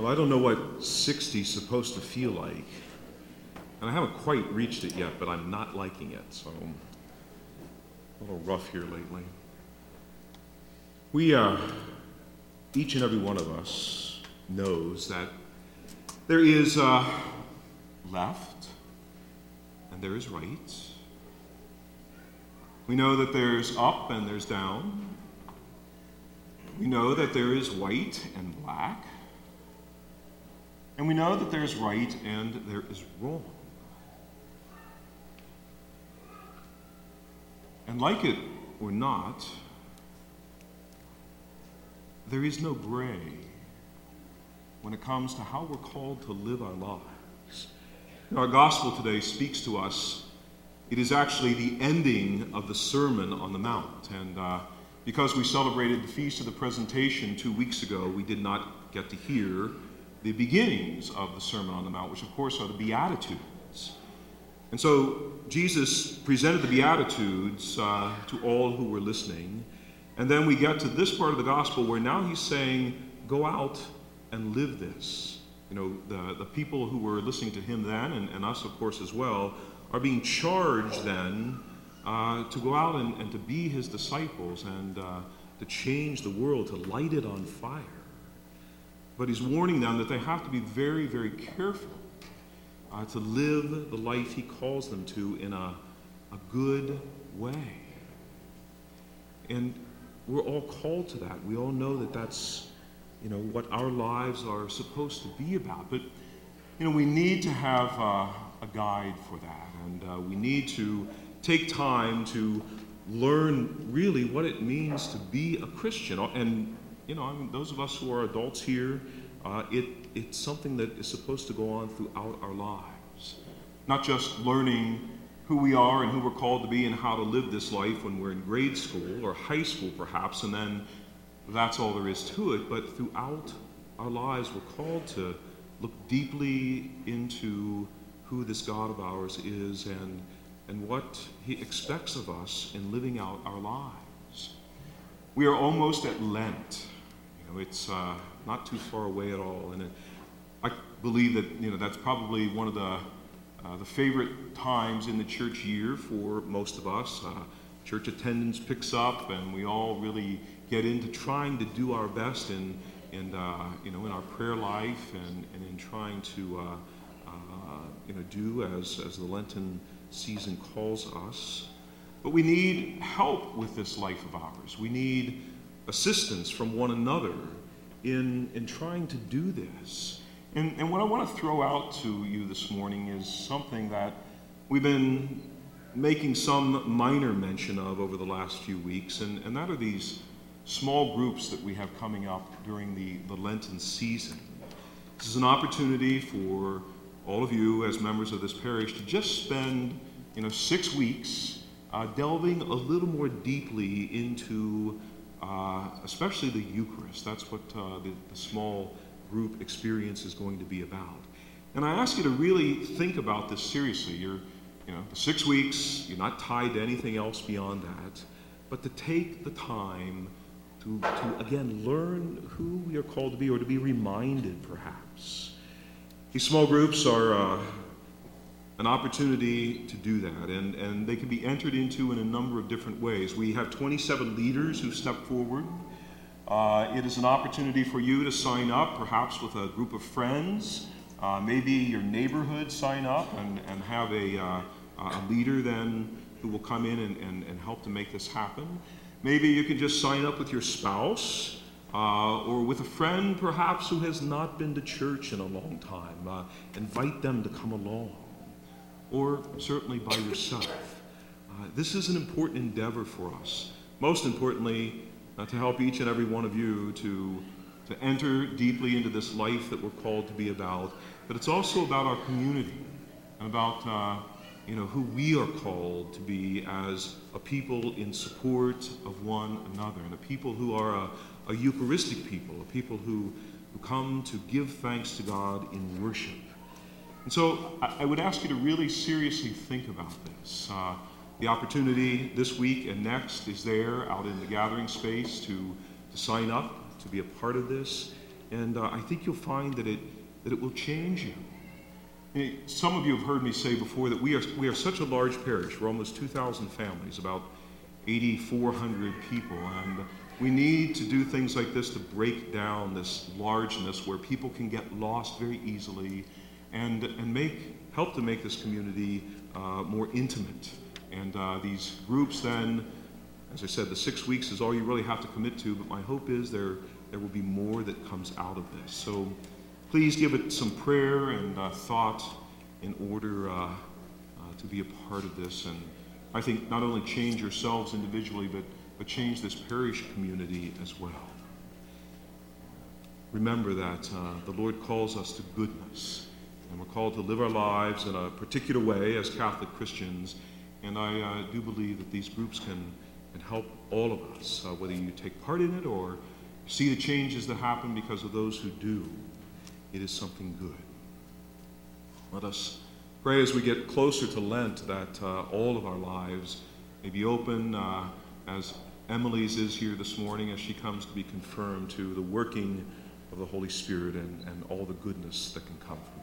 Well, I don't know what 60 is supposed to feel like. And I haven't quite reached it yet, but I'm not liking it, so a little rough here lately. We, uh, each and every one of us knows that there is uh, left and there is right. We know that there's up and there's down. We know that there is white and black. And we know that there's right and there is wrong. And like it or not, there is no gray when it comes to how we're called to live our lives. Our gospel today speaks to us. It is actually the ending of the Sermon on the Mount. And uh, because we celebrated the Feast of the Presentation two weeks ago, we did not get to hear the beginnings of the Sermon on the Mount, which, of course, are the Beatitudes. And so Jesus presented the Beatitudes uh, to all who were listening. And then we get to this part of the gospel where now he's saying, Go out and live this. You know, the, the people who were listening to him then, and, and us, of course, as well, are being charged then uh, to go out and, and to be his disciples and uh, to change the world, to light it on fire. But he's warning them that they have to be very, very careful uh, to live the life he calls them to in a, a good way. And we're all called to that. We all know that that's, you know, what our lives are supposed to be about. But, you know, we need to have uh, a guide for that. And uh, we need to take time to learn really what it means to be a Christian. And, you know, I mean, those of us who are adults here, uh, it, it's something that is supposed to go on throughout our lives. Not just learning who we are and who we're called to be and how to live this life when we're in grade school or high school, perhaps, and then that's all there is to it, but throughout our lives, we're called to look deeply into who this God of ours is and, and what he expects of us in living out our lives. We are almost at Lent. Know, it's uh, not too far away at all. And it, I believe that you know that's probably one of the uh, the favorite times in the church year for most of us. Uh, church attendance picks up, and we all really get into trying to do our best in, in uh, you know, in our prayer life and, and in trying to uh, uh, you know, do as, as the Lenten season calls us. But we need help with this life of ours. We need assistance from one another in, in trying to do this. And, and what I want to throw out to you this morning is something that we've been making some minor mention of over the last few weeks, and, and that are these small groups that we have coming up during the, the Lenten season. This is an opportunity for all of you as members of this parish to just spend you know, six weeks uh, delving a little more deeply into uh, especially the Eucharist. That's what uh, the, the small group experience is going to be about. And I ask you to really think about this seriously. You're, you know, six weeks, you're not tied to anything else beyond that, but to take the time to, to again learn who we are called to be or to be reminded perhaps. These small groups are uh, an opportunity to do that, and, and they can be entered into in a number of different ways. We have 27 leaders who step forward uh, it is an opportunity for you to sign up, perhaps with a group of friends, uh, maybe your neighborhood sign up and, and have a, uh, a leader then who will come in and, and, and help to make this happen. Maybe you can just sign up with your spouse uh, or with a friend perhaps who has not been to church in a long time. Uh, invite them to come along, or certainly by yourself. Uh, this is an important endeavor for us. Most importantly, uh, to help each and every one of you to, to enter deeply into this life that we're called to be about. But it's also about our community and about uh, you know, who we are called to be as a people in support of one another, and a people who are a, a Eucharistic people, a people who, who come to give thanks to God in worship. And so I, I would ask you to really seriously think about this. Uh, the opportunity this week and next is there out in the gathering space to, to sign up, to be a part of this. And uh, I think you'll find that it, that it will change you. Some of you have heard me say before that we are, we are such a large parish. We're almost 2,000 families, about 8,400 people. And we need to do things like this to break down this largeness where people can get lost very easily and, and make, help to make this community uh, more intimate. And uh, these groups then, as I said, the six weeks is all you really have to commit to, but my hope is there, there will be more that comes out of this. So please give it some prayer and uh, thought in order uh, uh, to be a part of this. And I think not only change yourselves individually, but, but change this parish community as well. Remember that uh, the Lord calls us to goodness, called to live our lives in a particular way as Catholic Christians. And I uh, do believe that these groups can, can help all of us, uh, whether you take part in it or see the changes that happen because of those who do. It is something good. Let us pray as we get closer to Lent that uh, all of our lives may be open, uh, as Emily's is here this morning, as she comes to be confirmed to the working of the Holy Spirit and, and all the goodness that can come from